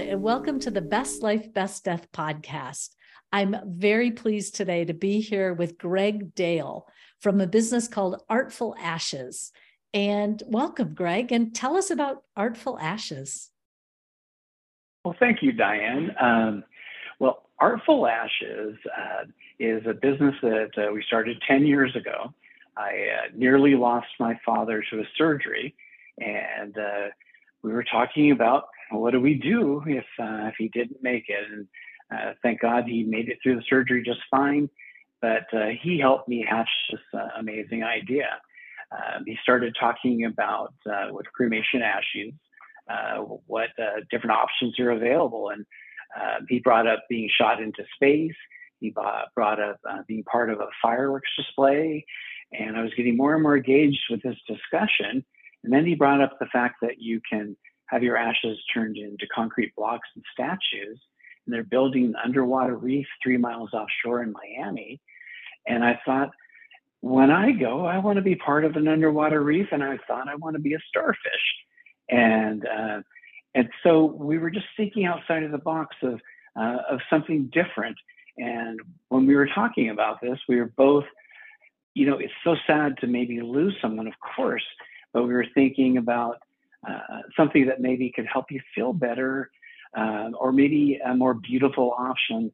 And welcome to the Best Life, Best Death podcast. I'm very pleased today to be here with Greg Dale from a business called Artful Ashes. And welcome, Greg, and tell us about Artful Ashes. Well, thank you, Diane. Um, well, Artful Ashes uh, is a business that uh, we started 10 years ago. I uh, nearly lost my father to a surgery, and uh, we were talking about what do we do if uh, if he didn't make it? And uh, thank God he made it through the surgery just fine. But uh, he helped me hatch this uh, amazing idea. Um, he started talking about uh, with cremation ashes, uh, what different options are available, and um, he brought up being shot into space. He brought up being part of a fireworks display, and I was getting more and more engaged with this discussion. And then he brought up the fact that you can have your ashes turned into concrete blocks and statues. And they're building an underwater reef three miles offshore in Miami. And I thought, when I go, I want to be part of an underwater reef. And I thought I want to be a starfish. And uh, and so we were just thinking outside of the box of uh, of something different. And when we were talking about this, we were both, you know, it's so sad to maybe lose someone, of course, but we were thinking about uh, something that maybe could help you feel better, uh, or maybe a more beautiful option.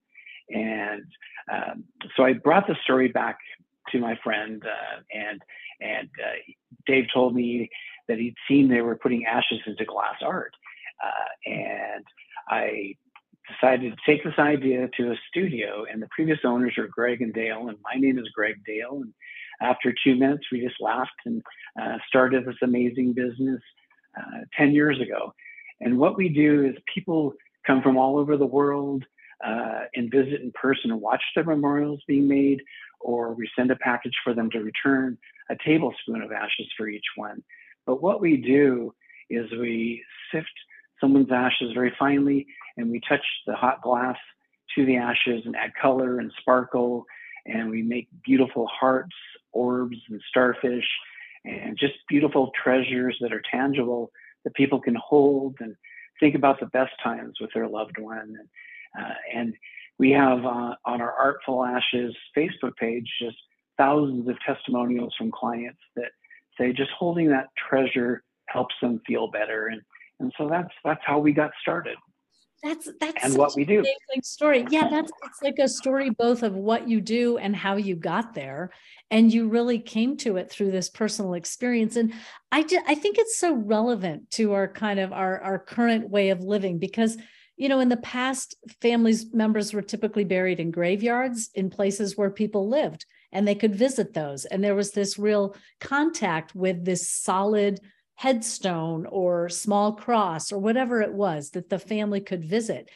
And um, so I brought the story back to my friend, uh, and and uh, Dave told me that he'd seen they were putting ashes into glass art, uh, and I decided to take this idea to a studio. And the previous owners are Greg and Dale, and my name is Greg Dale. And after two minutes, we just laughed and uh, started this amazing business uh, 10 years ago. And what we do is people come from all over the world uh, and visit in person and watch the memorials being made, or we send a package for them to return a tablespoon of ashes for each one. But what we do is we sift someone's ashes very finely and we touch the hot glass to the ashes and add color and sparkle and we make beautiful hearts, orbs, and starfish and just beautiful treasures that are tangible that people can hold and think about the best times with their loved one. And, uh, and we have uh, on our Artful Ashes Facebook page just thousands of testimonials from clients that say just holding that treasure helps them feel better. And, and so that's, that's how we got started. That's that's and what we do. Story, yeah. That's it's like a story both of what you do and how you got there, and you really came to it through this personal experience. And I just, I think it's so relevant to our kind of our our current way of living because you know in the past families members were typically buried in graveyards in places where people lived and they could visit those and there was this real contact with this solid headstone or small cross or whatever it was that the family could visit.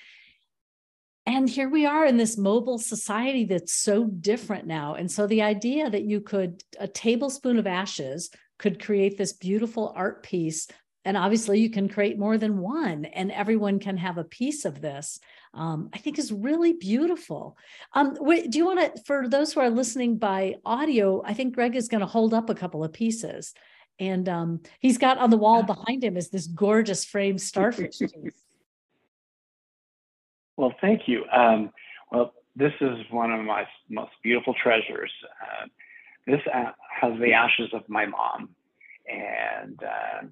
And here we are in this mobile society that's so different now. And so the idea that you could, a tablespoon of ashes could create this beautiful art piece. And obviously, you can create more than one, and everyone can have a piece of this. Um, I think is really beautiful. Um, wait, do you want to, for those who are listening by audio, I think Greg is going to hold up a couple of pieces. And um, he's got on the wall behind him is this gorgeous framed starfish. well, thank you. Um, well, this is one of my most beautiful treasures. Uh, this has the ashes of my mom, and uh,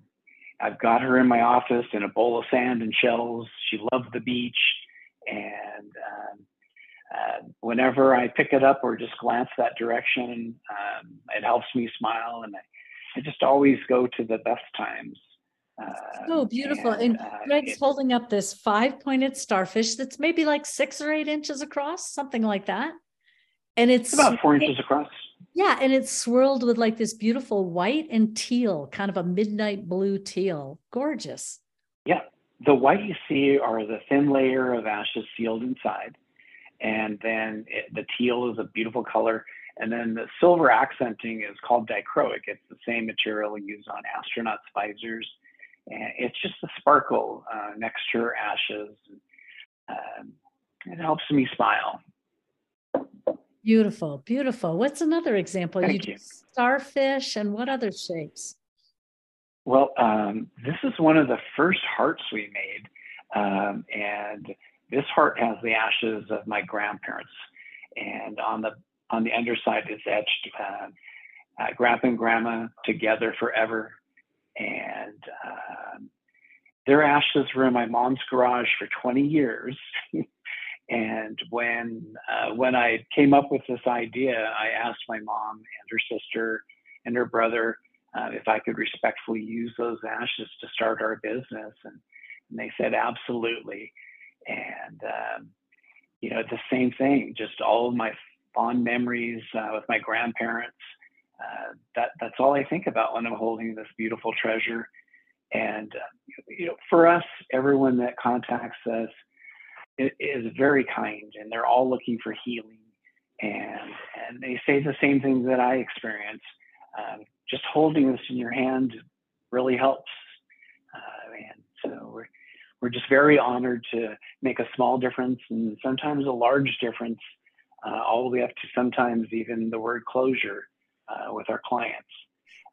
I've got her in my office in a bowl of sand and shells. She loved the beach, and um, uh, whenever I pick it up or just glance that direction, um, it helps me smile, and I I just always go to the best times. Uh, oh, beautiful. And, and uh, Greg's it, holding up this five pointed starfish that's maybe like six or eight inches across, something like that. And it's about four inches across. Yeah. And it's swirled with like this beautiful white and teal, kind of a midnight blue teal. Gorgeous. Yeah. The white you see are the thin layer of ashes sealed inside. And then it, the teal is a beautiful color. And then the silver accenting is called dichroic. It's the same material used on astronauts' visors. And it's just a sparkle uh, next to your ashes. Um, it helps me smile. Beautiful, beautiful. What's another example? Thank you, you. starfish and what other shapes? Well, um, this is one of the first hearts we made. Um, and this heart has the ashes of my grandparents, and on the on the underside is etched uh, uh, grandpa and grandma together forever, and um, their ashes were in my mom's garage for 20 years. and when uh, when I came up with this idea, I asked my mom and her sister and her brother uh, if I could respectfully use those ashes to start our business, and, and they said absolutely. And um, you know, the same thing, just all of my fond memories uh, with my grandparents. Uh, that that's all I think about when I'm holding this beautiful treasure. And uh, you know, for us, everyone that contacts us is very kind, and they're all looking for healing. And and they say the same things that I experience. Um, just holding this in your hand really helps. Uh, and so we're we're just very honored to make a small difference and sometimes a large difference, uh, all the way up to sometimes even the word closure uh, with our clients.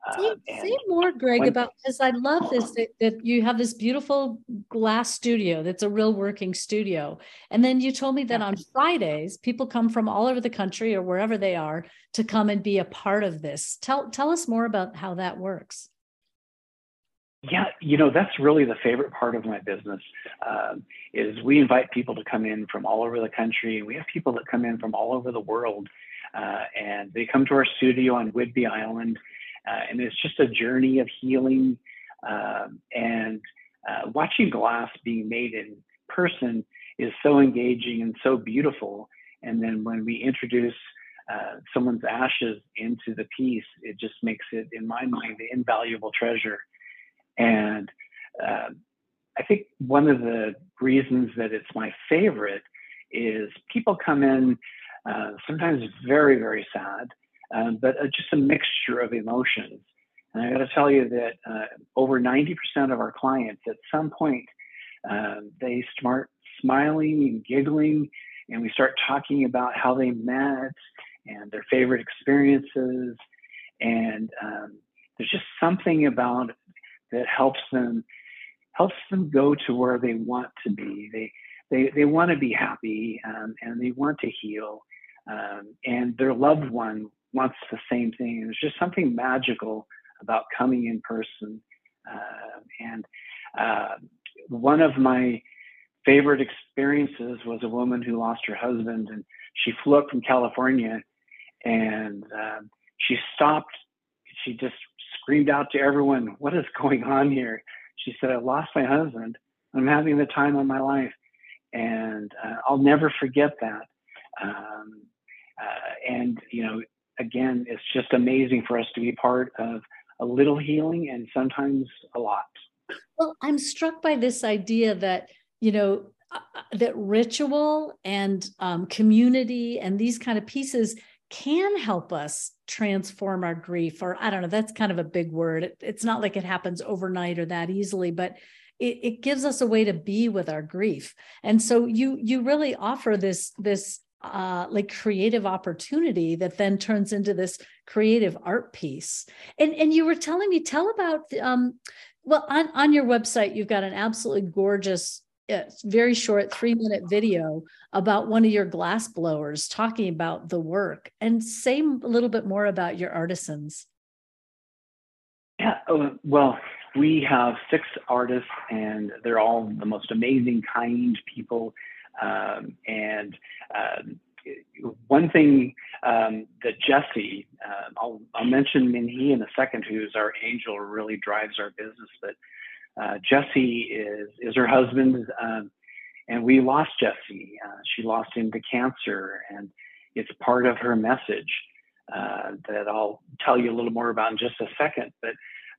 Uh, say, say, more, Greg, when, about because I love this that, that, you have this beautiful glass studio that's a real working studio. And then you told me that on Fridays, people come from all over the country or wherever they are to come and be a part of this. Tell tell us more about how that works. Yeah, you know that's really the favorite part of my business um, is we invite people to come in from all over the country. We have people that come in from all over the world, uh, and they come to our studio on Whidbey Island, uh, and it's just a journey of healing. Um, and uh, watching glass being made in person is so engaging and so beautiful. And then when we introduce uh, someone's ashes into the piece, it just makes it, in my mind, the invaluable treasure and uh, I think one of the reasons that it's my favorite is people come in uh, sometimes very, very sad, um, but uh, just a mixture of emotions. And I got to tell you that uh, over 90% of our clients at some point, um, they start smiling and giggling, and we start talking about how they met and their favorite experiences. And um, there's just something about that helps them helps them go to where they want to be. They they they want to be happy um, and they want to heal, um, and their loved one wants the same thing. There's just something magical about coming in person. Uh, and uh, one of my favorite experiences was a woman who lost her husband, and she flew up from California, and um, she stopped. She just screamed out to everyone, What is going on here? She said, I lost my husband. I'm having the time of my life. And uh, I'll never forget that. Um, uh, and, you know, again, it's just amazing for us to be part of a little healing and sometimes a lot. Well, I'm struck by this idea that, you know, uh, uh that ritual and um, community and these kind of pieces can help us transform our grief or i don't know that's kind of a big word. It, it's not like it happens overnight or that easily but it, it gives us a way to be with our grief. And so you you really offer this this uh, like creative opportunity that then turns into this creative art piece. And and you were telling me tell about the, um well on on your website you've got an absolutely gorgeous very short three minute video about one of your glass blowers talking about the work and say a little bit more about your artisans. Yeah, oh, well, we have six artists and they're all the most amazing, kind people. Um, and um, one thing um, that Jesse, uh, I'll, I'll mention Minhee in a second, who's our angel, really drives our business, but uh, Jesse is is her husband, um, and we lost Jesse. Uh, she lost him to cancer, and it's part of her message uh, that I'll tell you a little more about in just a second. But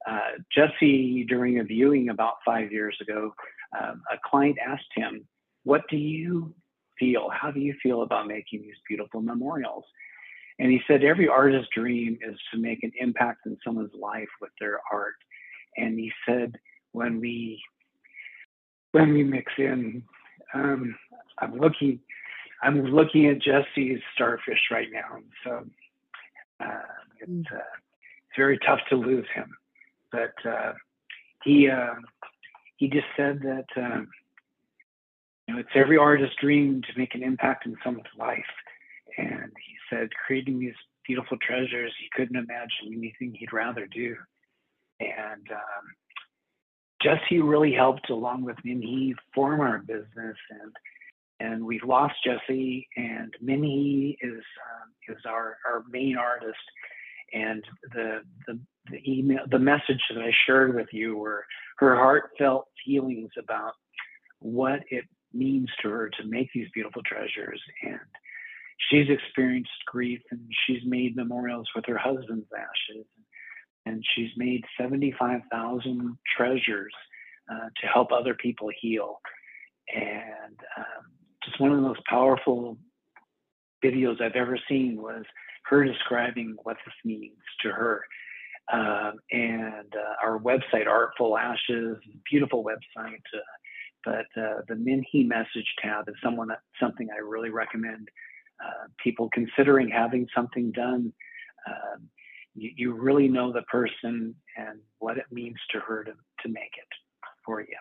uh, Jesse, during a viewing about five years ago, um, a client asked him, "What do you feel? How do you feel about making these beautiful memorials?" And he said, Every artist's dream is to make an impact in someone's life with their art. And he said, when we when we mix in. Um, I'm looking I'm looking at Jesse's starfish right now, so uh, it's, mm. uh, it's very tough to lose him. But uh, he uh, he just said that um, you know, it's every artist's dream to make an impact in someone's life. And he said, creating these beautiful treasures, he couldn't imagine anything he'd rather do. And um, Jesse really helped, along with Minhee, form our business. And and we've lost Jesse, and Minhee is um, is our our main artist. And the the the email, the message that I shared with you were her heartfelt feelings about what it means to her to make these beautiful treasures. And she's experienced grief and she's made memorials with her husband's ashes. And she's made 75,000 treasures uh, to help other people heal. And um, just one of the most powerful videos I've ever seen was her describing what this means to her. Um, and uh, our website, Artful Ashes, beautiful website. Uh, but uh, the Minhee message tab is someone something I really recommend uh, people considering having something done. You, you, really know the person and what it means to her to, to make it for you.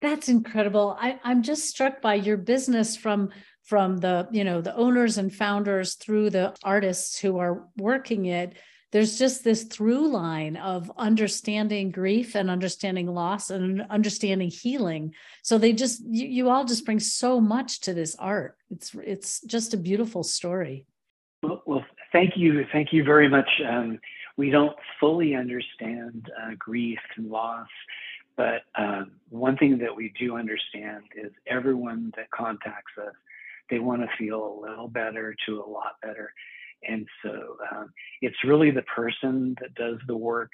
That's incredible. I, I'm just struck by your business from from the you know the owners and founders through the artists who are working it there's just this through line of understanding grief and understanding loss and understanding healing so they just you, you all just bring so much to this art it's it's just a beautiful story well, well thank you thank you very much um, we don't fully understand uh, grief and loss but um, one thing that we do understand is everyone that contacts us they want to feel a little better to a lot better and so um, it's really the person that does the work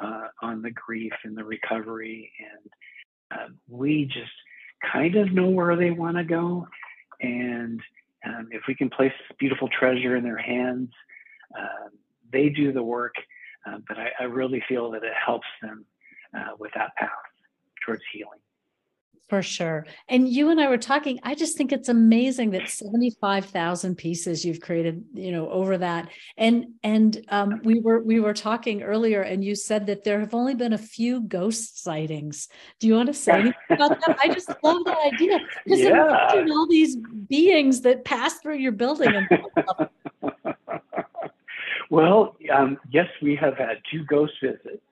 uh, on the grief and the recovery. And uh, we just kind of know where they want to go. And um, if we can place this beautiful treasure in their hands, uh, they do the work. Uh, but I, I, really feel that it helps them uh, with that path towards healing. For sure. And you and I were talking, I just think it's amazing that 75,000 pieces you've created, you know, over that. And and um, we were we were talking earlier and you said that there have only been a few ghost sightings. Do you want to say anything about that? I just love that idea. Because yeah. all these beings that pass through your building and Well, um, yes, we have had two ghost visits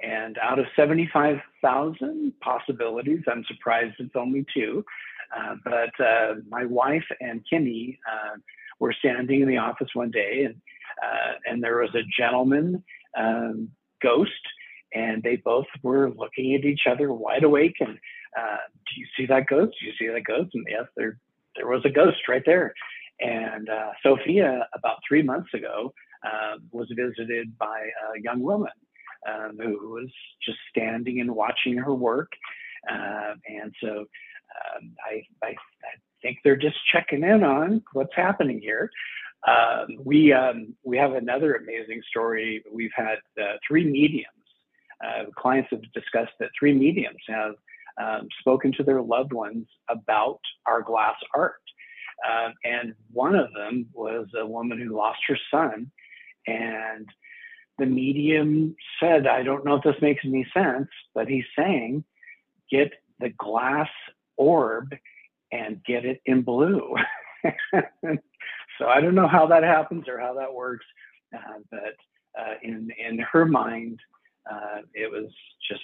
and out of 75,000 possibilities, I'm surprised it's only two. Uh, but uh, my wife and Kimmy uh, were standing in the office one day, and uh, and there was a gentleman um, ghost, and they both were looking at each other wide awake. And uh, do you see that ghost? Do you see that ghost? And yes, there there was a ghost right there. And uh, Sophia, about three months ago, was visited by a young woman um, who was just standing and watching her work. Uh, and so um, I, I, I, think they're just checking in on what's happening here. Um, we, um, we have another amazing story. We've had uh, three mediums. Uh, clients have discussed that three mediums have um, spoken to their loved ones about our glass art. Um, and one of them was a woman who lost her son and the medium said, I don't know if this makes any sense, but he's saying, get the glass orb and get it in blue. so I don't know how that happens or how that works, uh, but uh, in in her mind, uh, it was just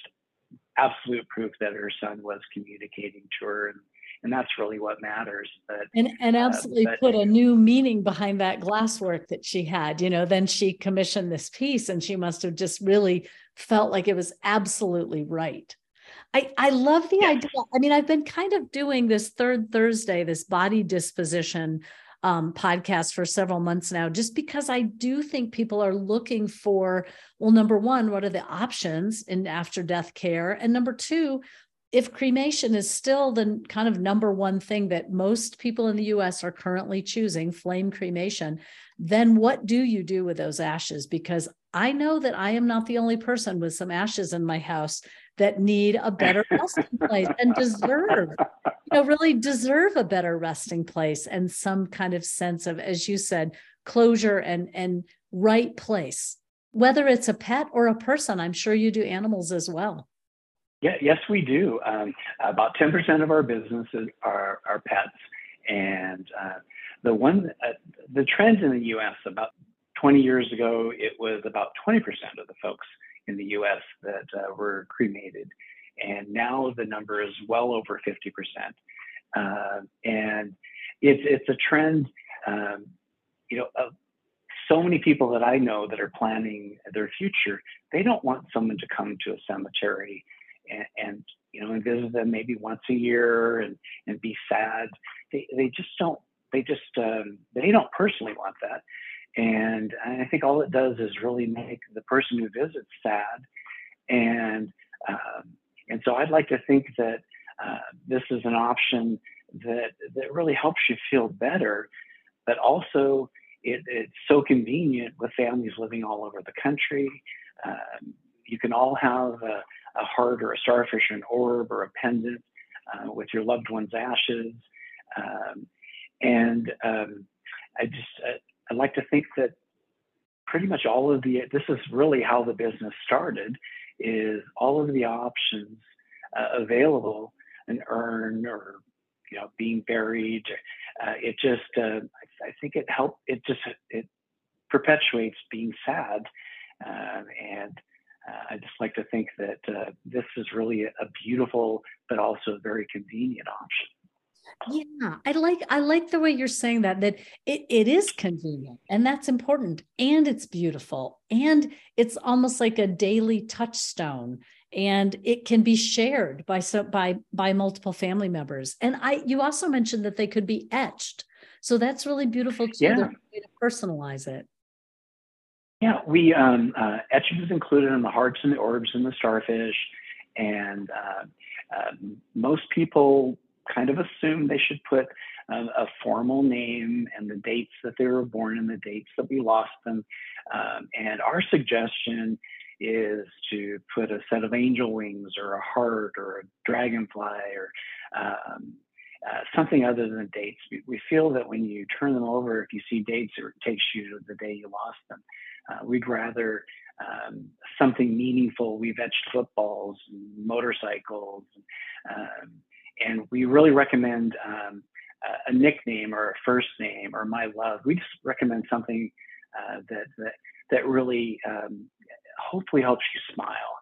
absolute proof that her son was communicating to her and and that's really what matters but and and uh, absolutely uh, but, put a new meaning behind that glasswork that she had you know then she commissioned this piece and she must have just really felt like it was absolutely right I, I love the yeah. idea. I mean, I've been kind of doing this third Thursday, this body disposition um, podcast for several months now, just because I do think people are looking for, well, number one, what are the options in after death care? And number two, if cremation is still the kind of number one thing that most people in the US are currently choosing, flame cremation, then what do you do with those ashes? Because I know that I am not the only person with some ashes in my house that need a better resting place and deserve, you know, really deserve a better resting place and some kind of sense of, as you said, closure and and right place. Whether it's a pet or a person, I'm sure you do animals as well. Yeah, yes, we do. Um, about 10% of our businesses are, are pets. And uh, the one, uh, the trend in the US about 20 years ago, it was about 20% of the folks in the US that uh, were cremated. And now the number is well over 50%. Uh, and it's, it's a trend, um, you know, of so many people that I know that are planning their future, they don't want someone to come to a cemetery and, and you know, and visit them maybe once a year and, and be sad. They, they just don't, they just, um, they don't personally want that. And I think all it does is really make the person who visits sad. And, um, and so I'd like to think that uh, this is an option that, that really helps you feel better, but also it, it's so convenient with families living all over the country. Um, you can all have a, heart or a starfish or an orb or a pendant uh, with your loved one's ashes. Um, and um, I just, uh, I like to think that pretty much all of the, this is really how the business started, is all of the options uh, available, an urn or, you know, being buried. Uh, it just, uh, I, I, think it helped, it just, it perpetuates being sad. Um, and uh, I just like to think that uh, this is really a beautiful, but also very convenient option. Yeah, I like I like the way you're saying that that it, it is convenient and that's important and it's beautiful and it's almost like a daily touchstone and it can be shared by so by by multiple family members. And I you also mentioned that they could be etched. So that's really beautiful too. Yeah. to personalize it. Yeah, we um, uh, etching is included in the hearts and the orbs and the starfish, and uh, uh, most people kind of assume they should put a, a, formal name and the dates that they were born and the dates that we lost them. Um, and our suggestion is to put a set of angel wings or a heart or a dragonfly or um, uh, something other than dates. We, we, feel that when you turn them over, if you see dates, it takes you to the day you lost them. Uh, we'd rather um, something meaningful. We've etched footballs, motorcycles, um, and we really recommend um, a, a, nickname or a first name or my love. We just recommend something uh, that, that that really um, hopefully helps you smile.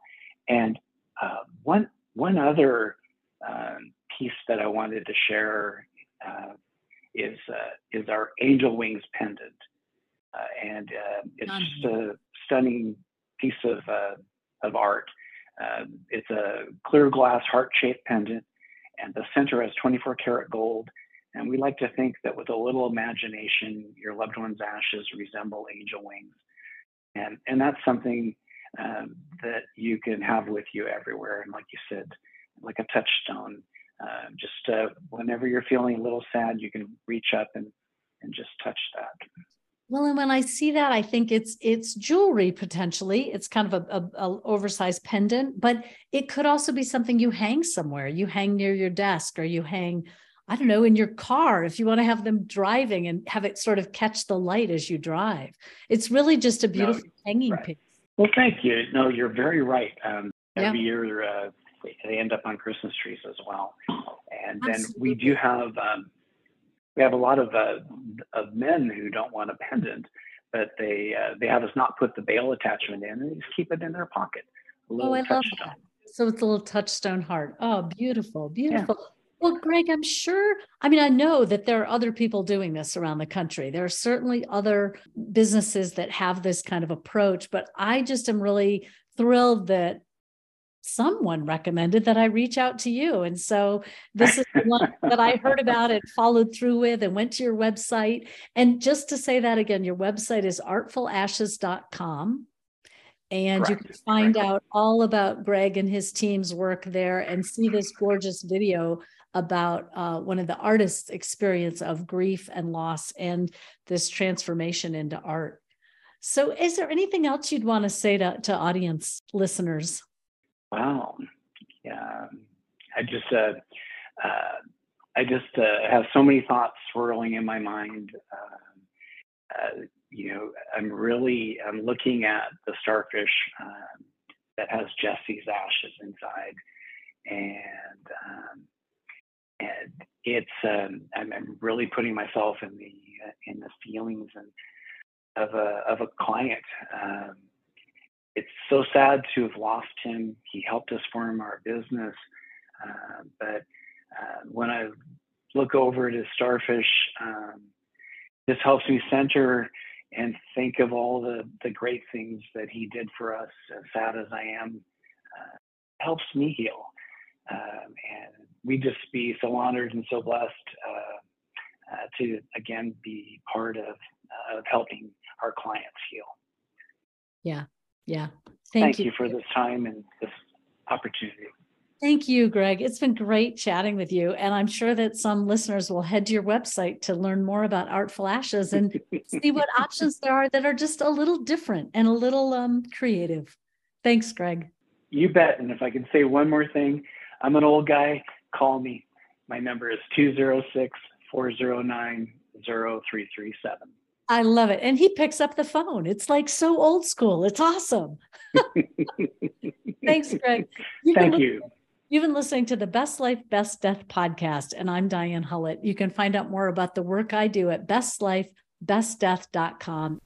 And uh, one one other um, piece that I wanted to share uh, is uh, is our angel wings pendant, uh, and uh, it's just a stunning piece of of art. Um, it's a clear glass heart shaped pendant and the center has 24 karat gold. And we like to think that with a little imagination, your loved one's ashes resemble angel wings. And, and that's something um, that you can have with you everywhere. And like you said, like a touchstone, uh, just uh, whenever you're feeling a little sad, you can reach up and, and just touch that. Well, and when I see that, I think it's it's jewelry potentially. It's kind of a, a, a, oversized pendant, but it could also be something you hang somewhere. You hang near your desk, or you hang, I don't know, in your car if you want to have them driving and have it sort of catch the light as you drive. It's really just a beautiful no, hanging right. piece. Well, thank you. No, you're very right. Um, every yeah. year uh, they end up on Christmas trees as well, and Absolutely. then we do have. Um, we have a lot of uh, of men who don't want a pendant, but they uh, they have us not put the bail attachment in and just keep it in their pocket. oh, I love that. So it's a little touchstone heart. Oh, beautiful, beautiful. Yeah. Well, Greg, I'm sure, I mean, I know that there are other people doing this around the country. There are certainly other businesses that have this kind of approach, but I just am really thrilled that someone recommended that I reach out to you. And so this is the one that I heard about and followed through with and went to your website. And just to say that again, your website is artfulashes.com. And Correct. you can find Correct. out all about Greg and his team's work there and see this gorgeous video about uh, one of the artist's experience of grief and loss and this transformation into art. So, is there anything else you'd want to say to, to audience listeners? Wow. Yeah. I just, uh, uh, I just uh, have so many thoughts swirling in my mind. Uh, uh, you know, I'm really, I'm looking at the starfish um, that has Jesse's ashes inside, and um, and it's um, I'm, really putting myself in the uh, in the feelings and of a of a client. Um, it's so sad to have lost him. He helped us form our business, uh, but uh, when I look over his starfish, um, this helps me center and think of all the the great things that he did for us. As sad as I am, uh, helps me heal, um, and we just be so honored and so blessed uh, uh, to again be part of of helping our clients heal. Yeah, yeah. Thank, Thank you. you for this time and this opportunity. Thank you, Greg. It's been great chatting with you. And I'm sure that some listeners will head to your website to learn more about Artful Ashes and see what options there are that are just a little different and a little um, creative. Thanks, Greg. You bet. And if I can say one more thing, I'm an old guy. Call me. My number is 206 409 0337. I love it. And he picks up the phone. It's like so old school. It's awesome. Thanks, Greg. You Thank you. You've been listening to the Best Life, Best Death podcast, and I'm Diane Hullet. You can find out more about the work I do at bestlifebestdeath.com.